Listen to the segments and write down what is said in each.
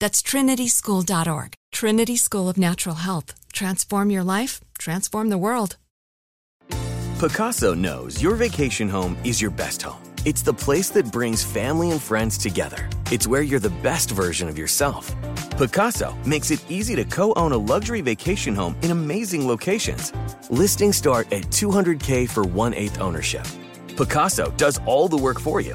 That's trinityschool.org. Trinity School of Natural Health. Transform your life, transform the world. Pacaso knows your vacation home is your best home. It's the place that brings family and friends together. It's where you're the best version of yourself. Pacaso makes it easy to co own a luxury vacation home in amazing locations. Listings start at 200K for one eighth ownership. Pacaso does all the work for you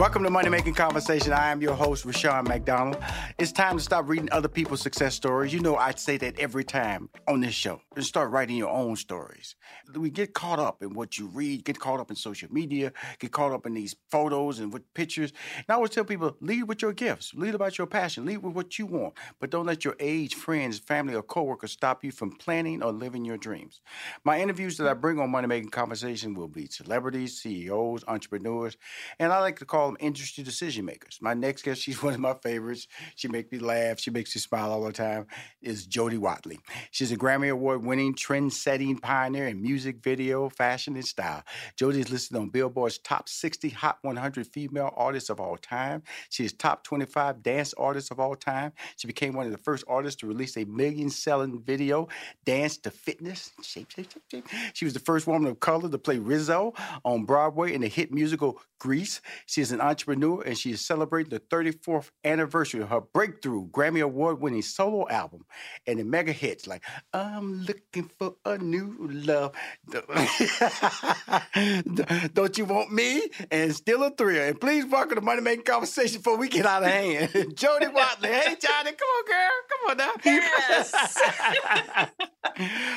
Welcome to Money Making Conversation. I am your host, Rushion McDonald. It's time to stop reading other people's success stories. You know, I say that every time on this show. And start writing your own stories. We get caught up in what you read, get caught up in social media, get caught up in these photos and with pictures. And I always tell people, lead with your gifts, lead about your passion, lead with what you want. But don't let your age, friends, family, or coworkers stop you from planning or living your dreams. My interviews that I bring on Money Making Conversation will be celebrities, CEOs, entrepreneurs, and I like to call them industry decision makers. My next guest, she's one of my favorites. She makes me laugh. She makes me smile all the time. Is Jody Watley. She's a Grammy Award-winning, trend-setting pioneer in music, video, fashion, and style. Jody is listed on Billboard's top 60 Hot 100 female artists of all time. She is top 25 dance artists of all time. She became one of the first artists to release a million-selling video, "Dance to Fitness." Shape, shape, shape, shape. She was the first woman of color to play Rizzo on Broadway in the hit musical Grease. She is an entrepreneur and she is celebrating the 34th anniversary of her breakthrough Grammy Award winning solo album and the mega hits like I'm looking for a new love. Don't you want me? And still a thrill. And please welcome the Money Making Conversation before we get out of hand. Jody Watley. Hey Johnny, come on, girl. Come on now. Yes.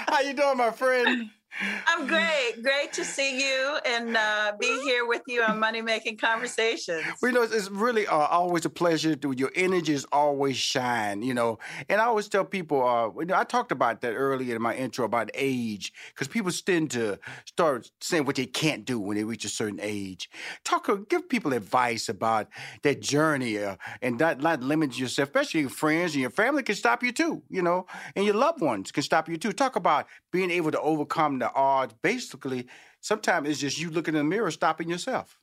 How you doing, my friend? I'm great. Great to see you and uh, be here with you on Money Making Conversations. Well, you know, it's really uh, always a pleasure. To, your energy is always shine, you know. And I always tell people, uh, you know, I talked about that earlier in my intro about age, because people tend to start saying what they can't do when they reach a certain age. Talk, uh, give people advice about that journey uh, and not, not limit yourself, especially your friends and your family can stop you too, you know, and your loved ones can stop you too. Talk about being able to overcome the odds. Basically, sometimes it's just you looking in the mirror, stopping yourself.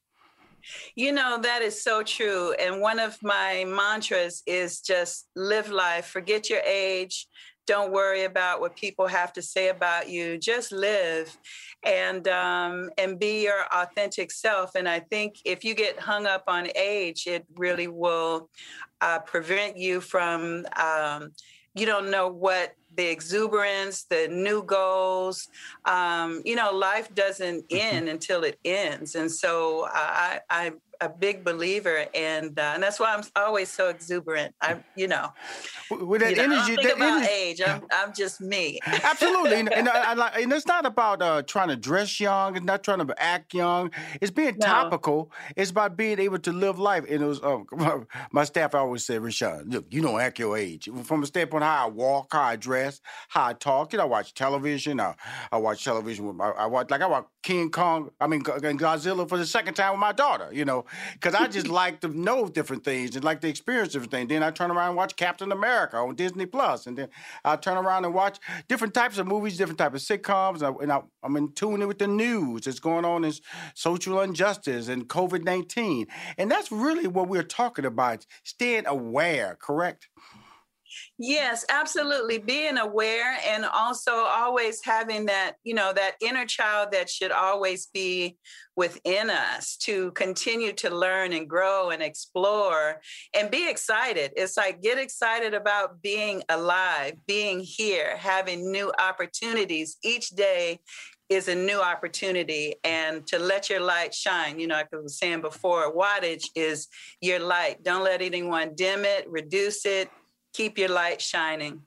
You know, that is so true. And one of my mantras is just live life, forget your age. Don't worry about what people have to say about you. Just live and um, and be your authentic self. And I think if you get hung up on age, it really will uh, prevent you from. Um, you don't know what the exuberance, the new goals. Um, you know, life doesn't mm-hmm. end until it ends, and so I, I a big believer, and uh, and that's why I'm always so exuberant. I'm, you know, with that you know, energy, don't about energy. age. I'm, I'm just me. Absolutely, and, and, I, I, and, it's not about uh, trying to dress young. It's not trying to act young. It's being no. topical. It's about being able to live life. And it was um, my staff always said, Rushion, look, you don't act your age. From a standpoint how I walk, how I dress, how I talk. You know, I watch television. I, I watch television with my. I watch like I watch King Kong. I mean Godzilla for the second time with my daughter. You know, because I just like to know different things and like to experience different things. Then I turn around and watch Captain America on Disney Plus, and then I turn around and watch different types of movies, different types of sitcoms, and, I, am in tune with the news that's going on in social injustice and COVID nineteen, and that's really what we're talking about: staying aware. Correct? Yes, absolutely. Being aware and also always having that, you know, that inner child that should always be within us to continue to learn and grow and explore and be excited. It's like get excited about being alive, being here, having new opportunities. Each day is a new opportunity and to let your light shine. You know, like I was saying before, wattage is your light. Don't let anyone dim it, reduce it, keep your light shining.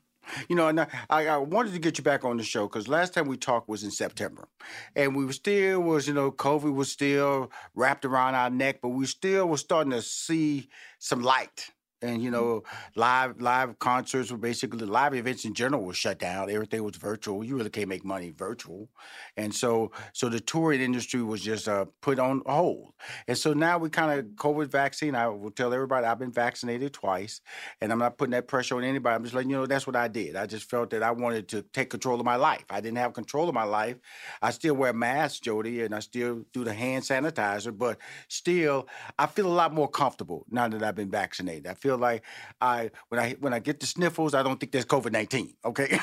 You know, and I, I wanted to get you back on the show because last time we talked was in September, and we were still was you know COVID was still wrapped around our neck, but we still were starting to see some light and you know live live concerts were basically live events in general were shut down. Everything was virtual. You really can't make money virtual. And so so the touring industry was just uh, put on hold. And so now we kind of covid vaccine i will tell everybody i've been vaccinated twice and i'm not putting that pressure on anybody. I'm just letting you know that's what i did. I just felt that i wanted to take control of my life. I didn't have control of my life. I still wear masks jody and i still do the hand sanitizer but still i feel a lot more comfortable now that i've been vaccinated. I feel feel like I when I when I get the sniffles, I don't think there's COVID nineteen. Okay.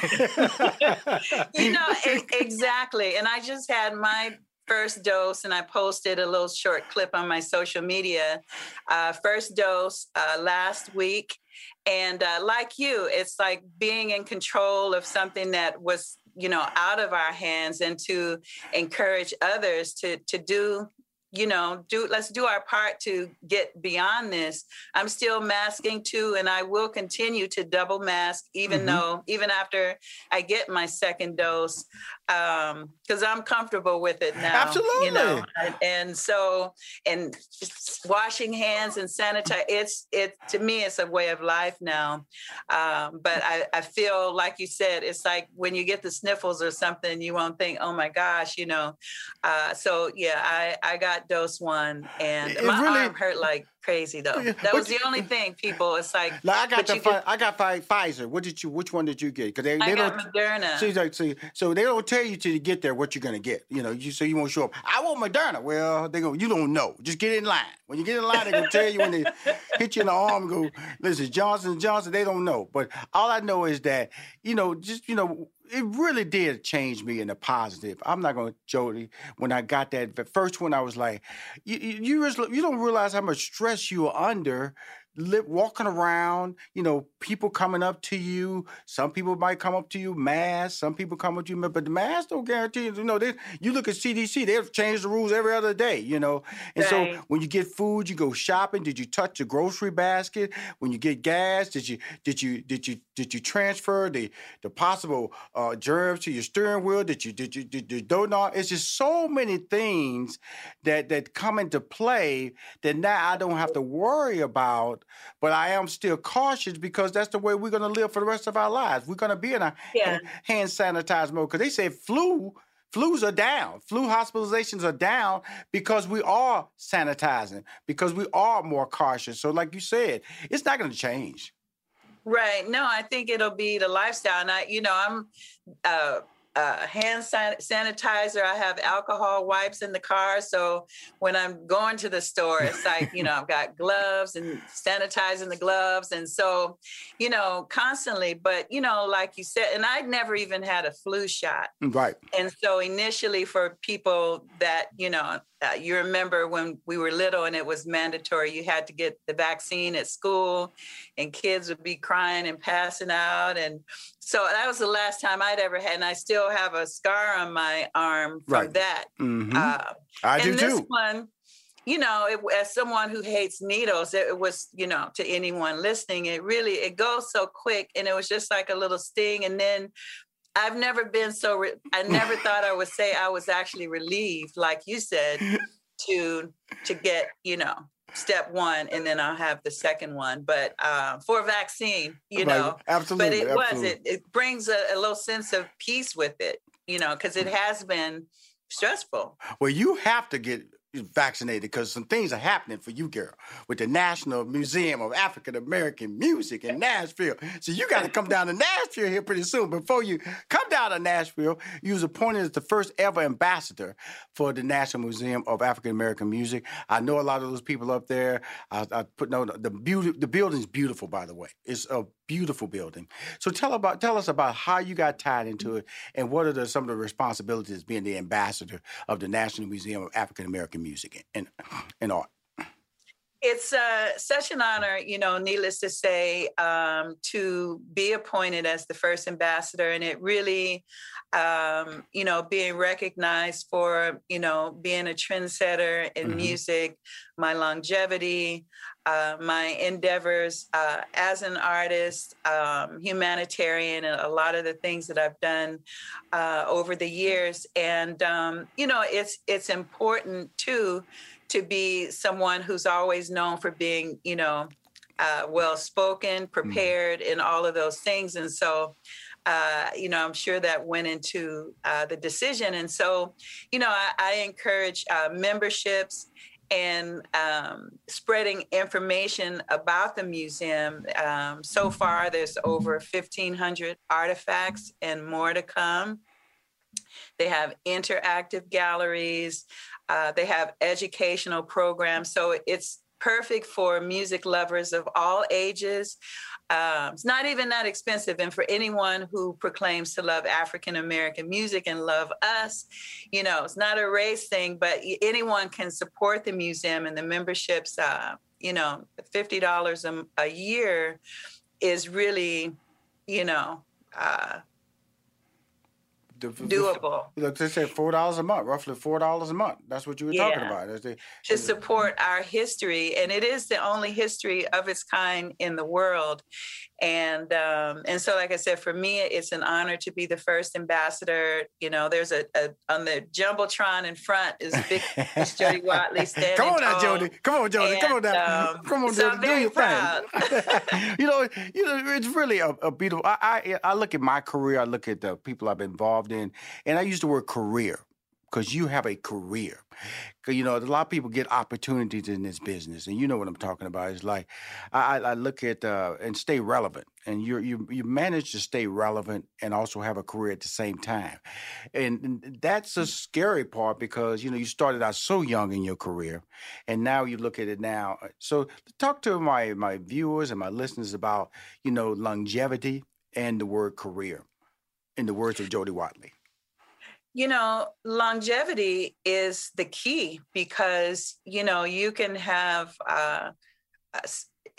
you know exactly, and I just had my first dose, and I posted a little short clip on my social media. Uh, first dose uh, last week, and uh, like you, it's like being in control of something that was you know out of our hands, and to encourage others to to do you know do let's do our part to get beyond this i'm still masking too and i will continue to double mask even mm-hmm. though even after i get my second dose um because i'm comfortable with it now absolutely you know and so and washing hands and sanitize it's it to me it's a way of life now. Um but i i feel like you said it's like when you get the sniffles or something you won't think oh my gosh you know? Uh so yeah i i got dose one, and it my really, arm hurt like crazy though. That was the only thing. People, it's like, like I got the fi- I got fi- Pfizer. What did you? Which one did you get? Because they, they I got don't, Moderna. See, like, see, so they don't tell you till you get there what you're gonna get. You know, you so you won't show up. I want Moderna. Well, they go. You don't know. Just get in line. When you get in line, they gonna tell you when they hit you in the arm. Go, listen, Johnson Johnson. They don't know. But all I know is that you know, just you know it really did change me in a positive. I'm not going to Jody. When I got that the first one, I was like, you you, you don't realize how much stress you are under walking around, you know, people coming up to you. Some people might come up to you, mask. Some people come up to you, but the mask don't guarantee. You know, they, you look at CDC, they've changed the rules every other day. You know, and right. so when you get food, you go shopping. Did you touch the grocery basket? When you get gas, did you did you did you did you transfer the the possible uh, germs to your steering wheel? Did you did you did you do not? It's just so many things that that come into play that now I don't have to worry about but I am still cautious because that's the way we're going to live for the rest of our lives. We're going to be in a yeah. hand sanitize mode because they say flu. Flus are down. Flu hospitalizations are down because we are sanitizing, because we are more cautious. So, like you said, it's not going to change. Right. No, I think it'll be the lifestyle. And I, you know, I'm uh, uh, hand san- sanitizer. I have alcohol wipes in the car. So when I'm going to the store, it's like, you know, I've got gloves and sanitizing the gloves. And so, you know, constantly, but, you know, like you said, and I'd never even had a flu shot. Right. And so initially for people that, you know, uh, you remember when we were little and it was mandatory you had to get the vaccine at school and kids would be crying and passing out and so that was the last time I'd ever had, and I still have a scar on my arm from Right. that. Mhm. Uh, I and do this too. one, you know, it, as someone who hates needles, it, was, you know, to anyone listening, it really it goes so quick, and it was just like a little sting, and then. I've never been so. Re- I never thought I would say I was actually relieved, like you said, to to get you know step one, and then I'll have the second one. But uh, for a vaccine, you Right. know, absolutely. but it was it, it brings a, a little sense of peace with it you know because it has been stressful Well, you have to get vaccinated because some things are happening for you, girl, with the National Museum of African American Music in Nashville. So you got to come down to Nashville here pretty soon. Before you come down to Nashville, you was appointed as the first ever ambassador for the National Museum of African American Music. I know a lot of those people up there. I, I put no the beauty. The building's beautiful, by the way. It's a beautiful building. So tell about tell us about how you got tied into it and what are the, some of the responsibilities being the ambassador of the National Museum of African American Music and, and Art. it's uh, such an honor you know needless to say um, to be appointed as the first ambassador and it really um, you know being recognized for you know being a trendsetter in Mhm. music my longevity uh, my endeavors uh, as an artist, um, humanitarian, and a lot of the things that I've done uh, over the years. And um, you know, it's it's important too to be someone who's always known for being, you know, uh, well spoken, prepared, and all of those things. And so. Uh, you know, I'm sure that went into uh, the decision. And so, you know, I, I encourage uh, memberships and um, spreading information about the museum. Um, so far, there's over 1,500 artifacts and more to come. They have interactive galleries. Uh, they have educational programs. So it's perfect for music lovers of all ages. Um, it's not even that expensive. And for anyone who proclaims to love African American music and love us, you know, it's not a race thing, but anyone can support the museum and the memberships, uh, you know, $50 a, a year is really, you know, uh, The- doable. Look, they say four dollars a month, roughly four dollars a month. That's what you were talking about. The- to support our history, and it is the only history of its kind in the world. And um, and so, like I said, for me, it's an honor to be the first ambassador. You know, there's a, a on the jumbotron in front is big Miss Jody Watley standing Come on now. Jody. Come on, Jody. Come on And, now. um, Come on, so Jody. Do your proud. thing. you know, you know, it's really a, a beautiful. I, I I look at my career. I look at the people I've been involved in, and I use the word career because you have a career. 'Cause, you know, a lot of people get opportunities in this business, and you know what I'm talking about. It's like I, I I look at uh, and stay relevant, and you you you manage to stay relevant and also have a career at the same time, and, and that's a scary part because you know you started out so young in your career, and now you look at it now. So talk to my my viewers and my listeners about you know longevity and the word career, in the words of Jody Watley. You know longevity is the key because you know you can have uh,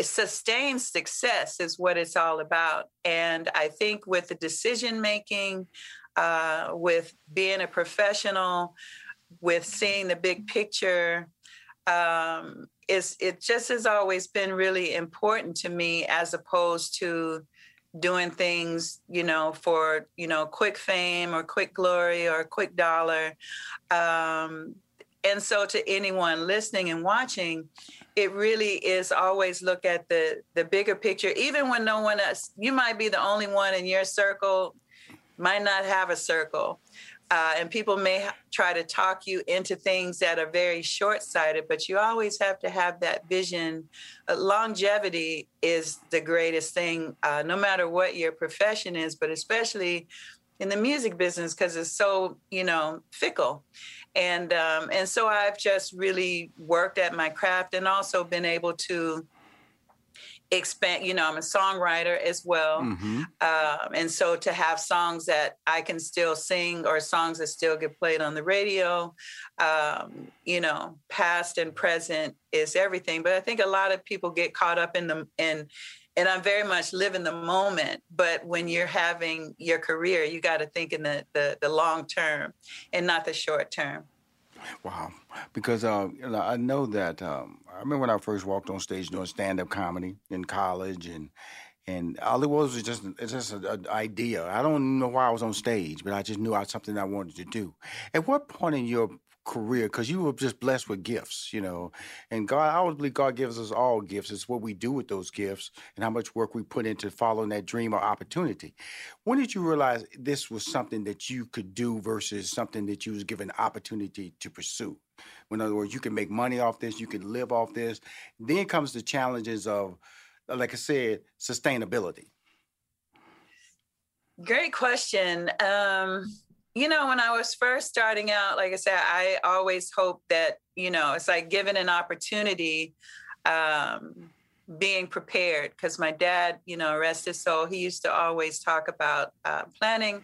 sustained success is what it's all about. And i think with the decision making uh, with being a professional with seeing the big picture um, it just has always been really important to me as opposed to doing things you know for you know quick fame or quick glory or quick dollar. Um, and so to anyone listening and watching it really is always look at the the bigger picture. Even when no one else you might be the only one in your circle might not have a circle uh, and people may try to talk you into things that are very short-sighted but you always have to have that vision. Uh, longevity is the greatest thing uh, no matter what your profession is but especially in the music business because it's so you know fickle. And um, and so i've just really worked at my craft and also been able to expand you know i'm a songwriter as well Mm-hmm. um, and so to have songs that I can still sing or songs that still get played on the radio, um, you know, past and present is everything. But I think a lot of people get caught up in the in and I'm very much living the moment. But when you're having your career, you got to think in the, the, the long term and not the short term. Wow, because uh, I know that um, I remember when I first walked on stage doing stand-up comedy in college, and and all it was was just it's just an idea. I don't know why I was on stage, but I just knew I was something I wanted to do. At what point in your career because you were just blessed with gifts, you know. And God, I always believe God gives us all gifts. It's what we do with those gifts and how much work we put into following that dream or opportunity. When did you realize this was something that you could do versus something that you was given opportunity to pursue? In other words, you can make money off this, you can live off this. Then comes the challenges of, like I said, sustainability. Great question. Um, you know, when I was first starting out, like I said, I always hope that, you know, it's like given an opportunity, um, being prepared. Because my dad, you know, rest his soul, he used to always talk about uh, planning,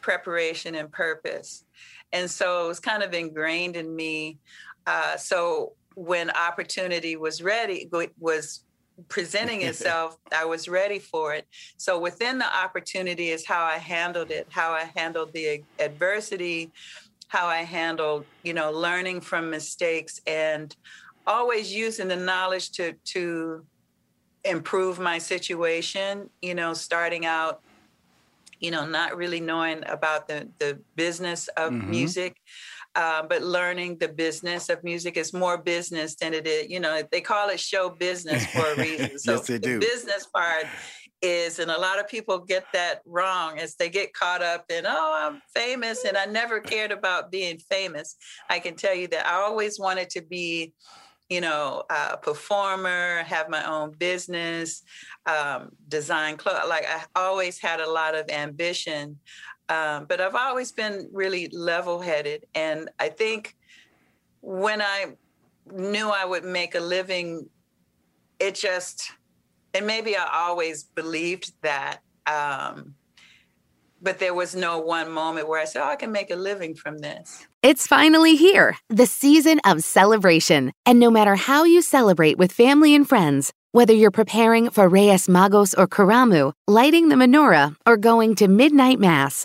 preparation, and purpose. And so it was kind of ingrained in me. Uh, so when opportunity was ready, was presenting itself, I was ready for it. So within the opportunity is how I handled it, how I handled the adversity, how I handled, you know, learning from mistakes and always using the knowledge to to improve my situation, you know, starting out you know, not really knowing about the the business of mm-hmm. music. Uh, but learning the business of music is more business than it is. You know, they call it show business for a reason. So yes, they do. The business part is, and a lot of people get that wrong as they get caught up in, oh, I'm famous, and I never cared about being famous. I can tell you that I always wanted to be you know, a performer, have my own business, um, design clothes. Like I always had a lot of ambition. Um, but I've always been really level headed. And I think when I knew I would make a living, it just, and maybe I always believed that. Um, but there was no one moment where I said, Oh, I can make a living from this. It's finally here, the season of celebration. And no matter how you celebrate with family and friends, whether you're preparing for Reyes Magos or Karamu, lighting the menorah, or going to midnight mass,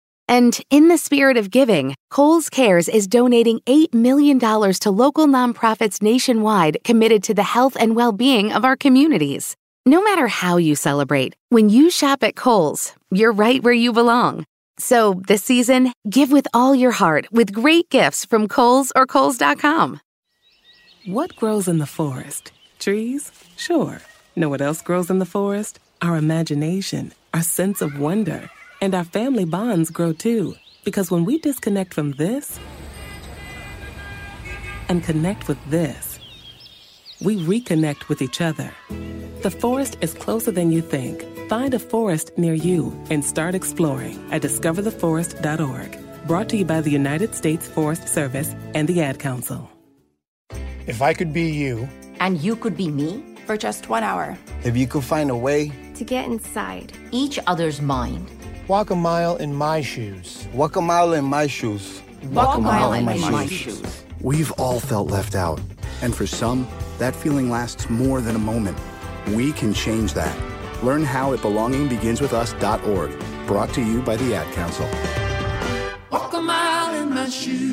And in the spirit of giving, Kohl's Cares is donating $8 million to local nonprofits nationwide committed to the health and well being of our communities. No matter how you celebrate, when you shop at Kohl's, you're right where you belong. So this season, give with all your heart with great gifts from Kohl's or Kohl's.com. What grows in the forest? Trees? Sure. Know what else grows in the forest? Our imagination, our sense of wonder and our family bonds grow too. Because when we disconnect from this and connect with this, we reconnect with each other. The forest is closer than you think. Find a forest near you and start exploring at discovertheforest.org. Brought to you by the United States Forest Service and the Ad Council. If I could be you, and you could be me for just one hour, if you could find a way to get inside each other's mind Walk a mile in my shoes. Walk a mile in my shoes. Walk, Walk a mile, in, my, my shoes. shoes. We've all felt left out. And for some, that feeling lasts more than a moment. We can change that. Learn how at belongingbeginswithus.org. Brought to you by the Ad Council. Walk a mile in my shoes.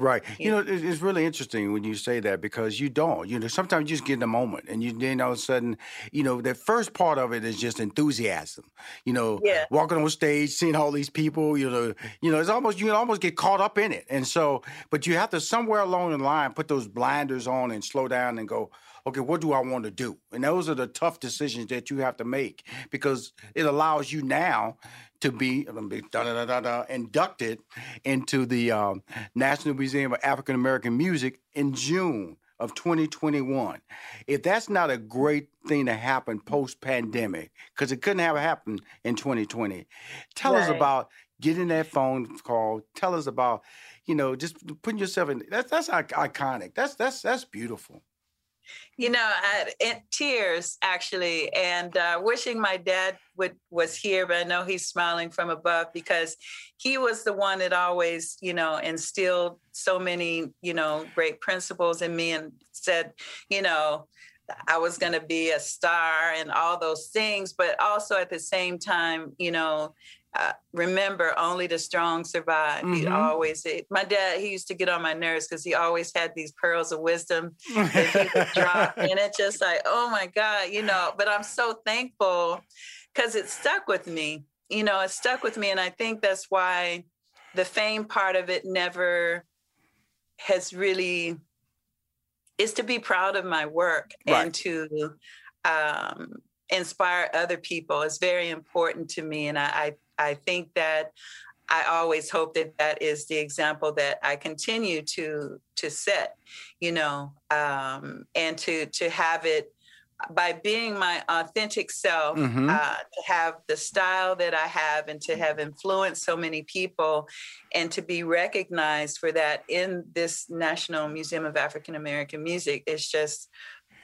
Right. You know, it's really interesting when you say that because you don't. You know, sometimes you just get in the moment and you then all of a sudden, you know, the first part of it is just enthusiasm. You know, yeah. walking on stage, seeing all these people, you know, you know, it's almost you can almost get caught up in it. And so, but you have to somewhere along the line put those blinders on and slow down and go, okay, what do I want to do? And those are the tough decisions that you have to make because it allows you now to be inducted into the um, National Museum of African American Music in June of 2021. If that's not a great thing to happen post pandemic, because it couldn't have happened in 2020, tell right. us about get in that phone call, tell us about, you know, just putting yourself in. That's that's iconic. That's that's that's beautiful. You know, I, tears actually, and uh, wishing my dad would was here, but I know he's smiling from above because he was the one that always, you know, instilled so many, you know, great principles in me, and said, you know, I was going to be a star and all those things, but also at the same time, you know, uh, remember only the strong survive. Mm-hmm. He always, my dad, he used to get on my nerves because he always had these pearls of wisdom that he would drop. And it's just like, oh my God, you know, but I'm so thankful because it stuck with me. You know, it stuck with me. And I think that's why the fame part of it never has really is to be proud of my work right. and to um, inspire other people is very important to me. And I, I I think that I always hope that that is the example that I continue to to set, you know, um, and to to have it by being my authentic self, mm-hmm. uh, to have the style that I have, and to have influenced so many people, and to be recognized for that in this National Museum of African American Music is just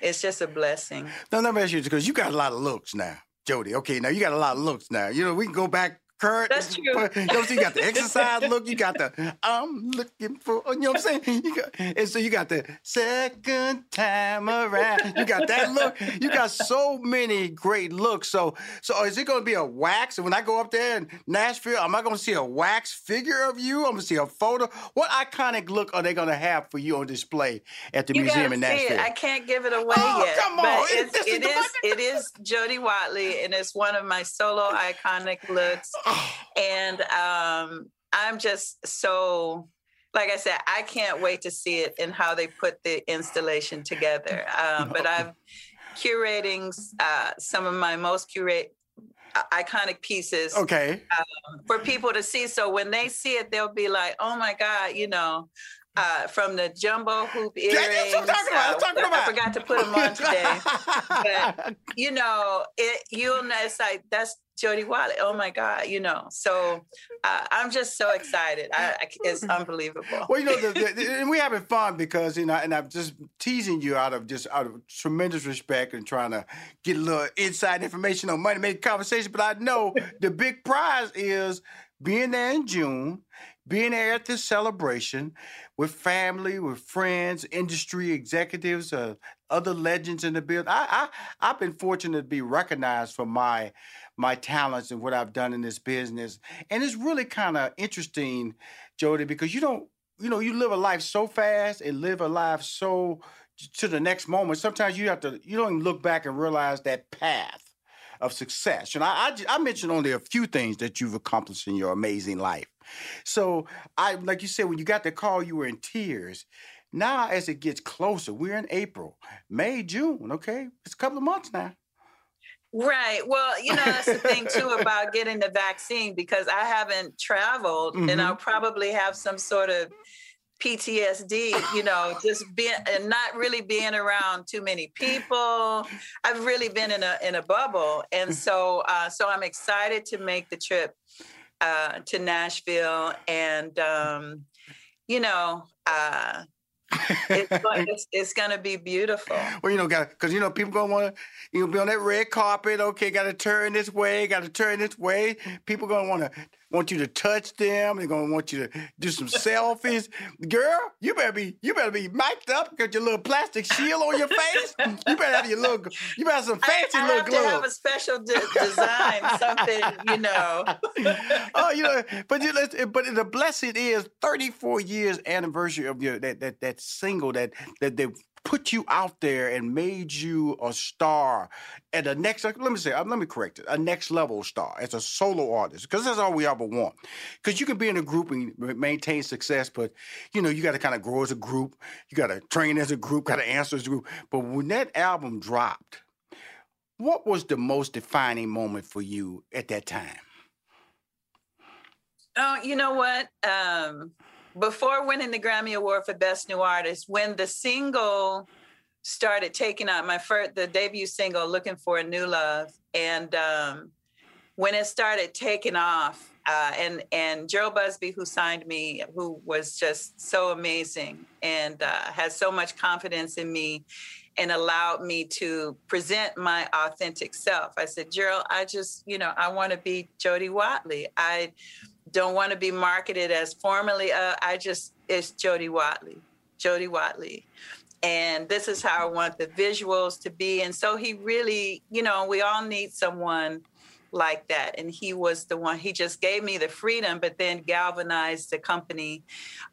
it's just a blessing. Now let me ask you because you got a lot of looks now. Jody. Okay, now you got a lot of looks now. You know, we can go back That's true. You know, so you got the exercise look. You got the I'm looking for. You know what I'm saying? You got, and so you got the second time around. You got that look. You got so many great looks. So so is it going to be a wax? And when I go up there in Nashville, am I going to see a wax figure of you? I'm going to see a photo. What iconic look are they going to have for you on display at the you museum in Nashville? I can't give it away oh, yet. Come on. But it's, it is it is Jody Watley, and it's one of my solo iconic looks. Oh, and um, I'm just so like I said, I can't wait to see it and how they put the installation together. Um, but I'm curating uh, some of my most curate uh, iconic pieces. Okay. Um, for people to see, so when they see it, they'll be like, "Oh my God!" You know, uh, from the jumbo hoop earrings. Yeah, I'm talking about. I'm talking about. I forgot to put them on today. but you know, it you'll know it's like that's Jody Watley. Oh my God, you know. So uh, I'm just so excited. I, I, it's unbelievable. Well, you know, the, the, and we're having fun because you know, and I'm just teasing you out of just out of tremendous respect and trying to get a little inside information on money making conversation. But I know the big prize is being there in June, being there at this celebration with family, with friends, industry executives, uh, other legends in the building. I, I I've been fortunate to be recognized for my my talents and what I've done in this business. And it's really kind of interesting, Jody, because you don't, you know, you live a life so fast and live a life so to the next moment. Sometimes you have to, you don't even look back and realize that path of success. And I, I, I mentioned only a few things that you've accomplished in your amazing life. So I, like you said, when you got the call, you were in tears. Now, as it gets closer, we're in April, May, June. Okay, it's a couple of months now. Right. Well, you know, that's the thing too about getting the vaccine because I haven't traveled mm-hmm. and I'll probably have some sort of PTSD, you know, just being and not really being around too many people. I've really been in a in a bubble. And so uh, so I'm excited to make the trip uh, to Nashville and um, you know, uh, it's, it's, it's, gonna be beautiful. Well, you know, because you know people gonna want to you know be on that red carpet. Okay, got to turn this way, got to turn this way. People gonna want to want you to touch them. They're gonna want you to do some selfies. Girl, you better be you better be mic'd up. Got your little plastic shield on your face. You better have your little you better have some fancy I, I little have gloves. To have a special de- design, something you know. oh, you know, but you let's, but the blessing is 34 years anniversary of your that that that single that that they put you out there and made you a star at a next let me say uh, let me correct it a next level star as a solo artist because that's all we ever want. Because you can be in a group and maintain success but you know you got to kind of grow as a group you got to train as a group got to answer as a group. But when that album dropped what was the most defining moment for you at that time? Oh you know what? Um before winning the Grammy Award for Best New Artist, when the single started taking out my first the debut single, "Looking for a New Love," and um, when it started taking off, uh, and and Gerald Busby, who signed me, who was just so amazing and uh, has so much confidence in me, and allowed me to present my authentic self. I said, Gerald, I just, you know, I want to be Jody Watley. I don't want to be marketed as formally. Uh, I just, it's Jody Watley, Jody Watley. And this is how I want the visuals to be. And so he really, you know, we all need someone like that. And he was the one, he just gave me the freedom, but then galvanized the company.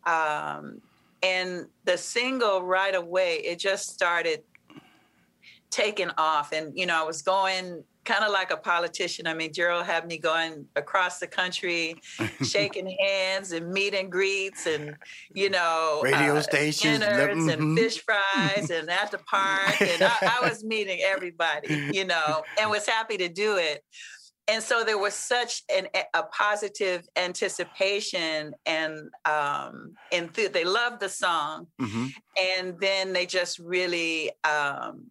Um, and the single right away, it just started taking off. And, you know, I was going kind of like a politician. I mean, Gerald had me going across the country, shaking hands and meet and greets and, you know, radio uh, stations, dinners mm-hmm. and fish fries and at the park. And I, I was meeting everybody, you know, and was happy to do it and so there was such an, a positive anticipation and um and th- they loved the song mm-hmm. and then they just really um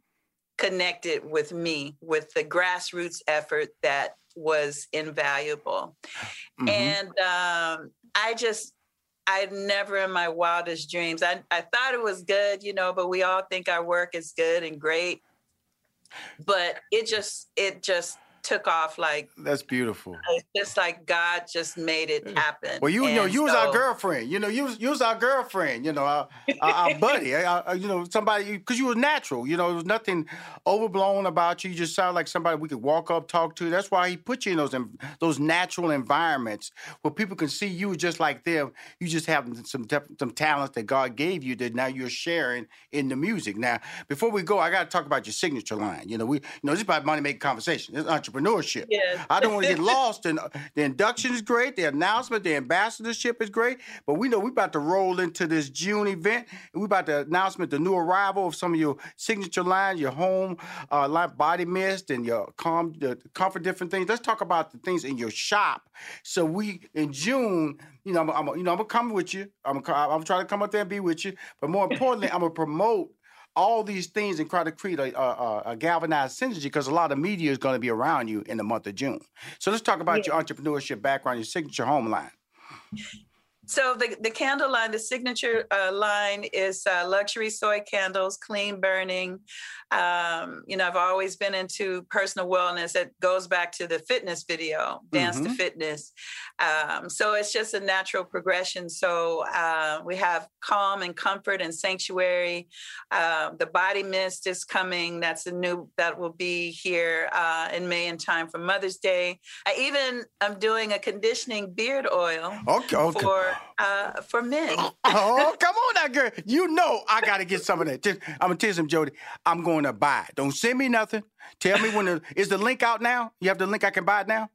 connected with me with the grassroots effort that was invaluable Mm-hmm. and um i just I never in my wildest dreams. I, I thought it was good, you know, but we all think our work is good and great. But it just it just took off like That's beautiful. it's just like God just made it happen. Well, you, you know, you was our girlfriend. You know, you was, you was our girlfriend. You know, our, our, our buddy. uh, uh, you know, somebody because you was natural. You know, there was nothing overblown about you. You just sounded like somebody we could walk up, talk to. That's why he put you in those those natural environments where people can see you just like them. You just have some some talents that God gave you that now you're sharing in the music. Now, before we go, I got to talk about your signature line. You know, we you know this is about money making conversation. It's entrepreneurship. Yes. I don't want to get lost in the induction is great, the announcement, the ambassadorship is great, but we know we're about to roll into this June event, and we about to announcement the new arrival of some of your signature lines, your home uh, line body mist and your calm, the comfort different things. Let's talk about the things in your shop. So we in June, you know, I'm, I'm you know I'm gonna come with you. I'm gonna, I'm trying to come up there and be with you, but more importantly, I'm gonna promote all these things and try to create a, galvanized synergy because a lot of media is going to be around you in the month of June. So let's talk about your entrepreneurship background, your signature home line. So the, the candle line, the signature uh, line is uh, luxury soy candles, clean burning. Um, you know, I've always been into personal wellness. It goes back to the fitness video, Dance to Mhm. Fitness. Um, so it's just a natural progression. So uh, we have calm and comfort and sanctuary. Uh, the body mist is coming. That's a new that will be here uh, in May in time for Mother's Day. I even am doing a conditioning beard oil Okay, okay. for uh, for men. oh, come on now, girl. You know I gotta get some of that. I'm gonna tell something, Jody. I'm going to buy it. Don't send me nothing. Tell me when the is the link out now? You have the link I can buy it now?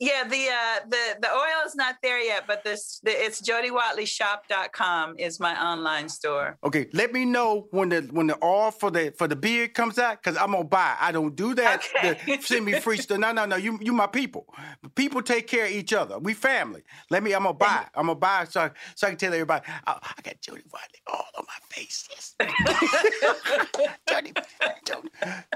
Yeah, the uh, the the oil is not there yet, but this the, it's jodywatleyshop.com is my online store. Okay, let me know when the when the oil for the for the beard comes out, cause I'm gonna buy. I don't do that. Okay. to send me free stuff. No, no, no. You you my people. People take care of each other. We family. Let me. I'm gonna buy. I'm gonna buy so I, so I can tell everybody. I, I got Jody Watley all on my face. Yes. Jody, Jody.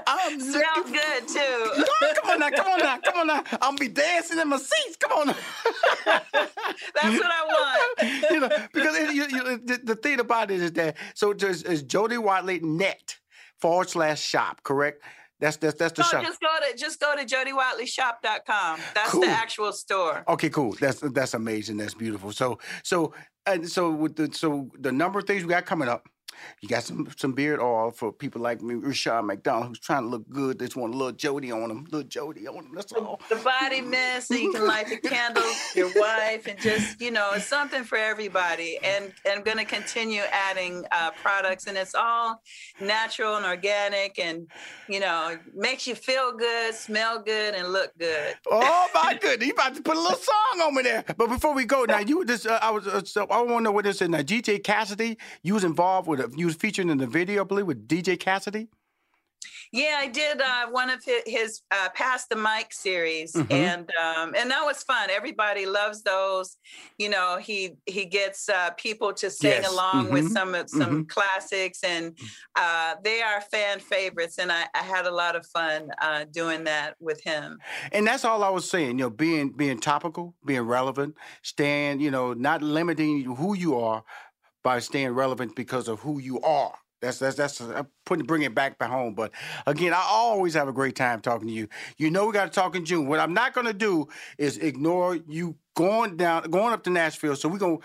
I'm Smells good too. No, come on now, come on now, come on now. I'm gonna be dancing in my seats. Come on. That's what I want. you know, because it, you, you, the, the thing about it is that so it's, it's Jody Watley net forward slash shop, correct? That's that's that's the No, shop. just go to just go to jodywatleyshop.com. That's Cool. the actual store. Okay, cool. That's that's amazing. That's beautiful. So so and so with the so the number of things we got coming up. You got some some beard oil for people like me, Rushion McDonald, who's trying to look good. They just want a little Jody on them, little Jody on them. That's all. The body mist, so you can light the candles, your wife, and just you know, it's something for everybody. And, and I'm going to continue adding uh, products, and it's all natural and organic, and you know, makes you feel good, smell good, and look good. Oh my goodness! You about to put a little song on me there. But before we go, now you this uh, I was uh, so I want to know what this is. Now DJ Cassidy, you was involved with a, you was featured in the video, I believe, with DJ Cassidy. Yeah, I did uh, one of his, his uh, Pass the Mic series, Mhm. and um, and that was fun. Everybody loves those. You know, he he gets uh, people to sing Yes. along with Mhm. some of- some Mhm. classics, and uh, they are fan favorites. And I, I had a lot of fun uh, doing that with him. And that's all I was saying, you know, being being topical, being relevant, staying, you know, not limiting who you are by staying relevant because of who you are. That's that's that's uh, putting bringing it back back home. But again, I always have a great time talking to you. You know, we got to talk in June. What I'm not going to do is ignore you going down, going up to Nashville. So we're gonna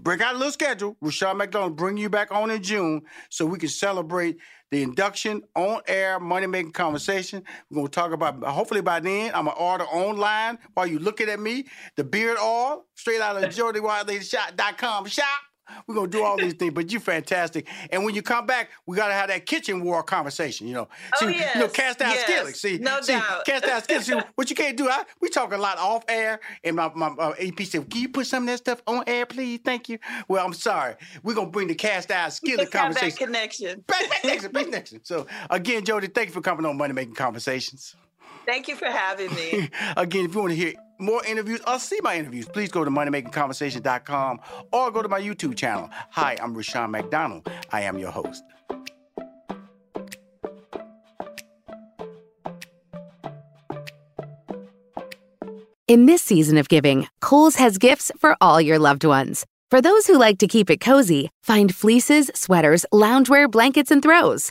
break out a little schedule. Rushion McDonald bring you back on in June so we can celebrate the induction on air money making conversation. We're gonna talk about hopefully by then I'm gonna order online while you looking at me the beard oil straight out of JodyWatleyShop.com shop. We're gonna do all these things, but you're fantastic. And when you come back, we gotta have that kitchen war conversation. You know, Oh, see, you know, cast out yes, skillet. See, no see, doubt. cast out skillet. See, what you can't do. I, we talk a lot off air, and my my uh, AP said, "Can you put some of that stuff on air, please? Thank you." Well, I'm sorry. We're gonna bring the cast out skillet Let's have that conversation. connection. Back, back next, back next. So again, Jody, thank you for coming on Money Making Conversations. Thank you for having me. again, if you want to hear more interviews or see my interviews, please go to moneymakingconversation.com or go to my YouTube channel. Hi, I'm Rushion McDonald. I am your host. In this season of giving, Kohl's has gifts for all your loved ones. For those who like to keep it cozy, find fleeces, sweaters, loungewear, blankets, and throws.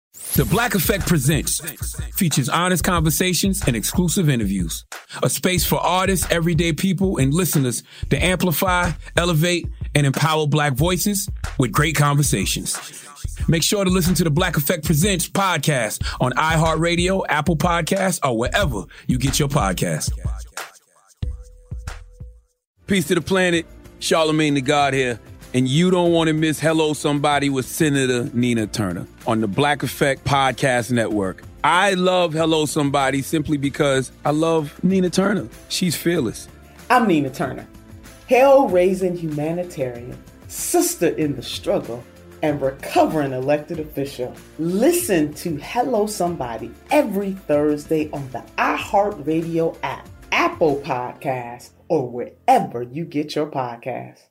The Black Effect Presents features honest conversations and exclusive interviews. A space for artists, everyday people, and listeners to amplify, elevate, and empower Black voices with great conversations. Make sure to listen to the Black Effect Presents podcast on iHeartRadio, Apple Podcasts, or wherever you get your podcasts. Peace to the planet. Charlemagne the God here. And you don't want to miss Hello Somebody with Senator Nina Turner on the Black Effect Podcast Network. I love Hello Somebody simply because I love Nina Turner. She's fearless. I'm Nina Turner, hell raising humanitarian, sister in the struggle, and recovering elected official. Listen to Hello Somebody every Thursday on the iHeartRadio app, Apple Podcasts, or wherever you get your podcasts.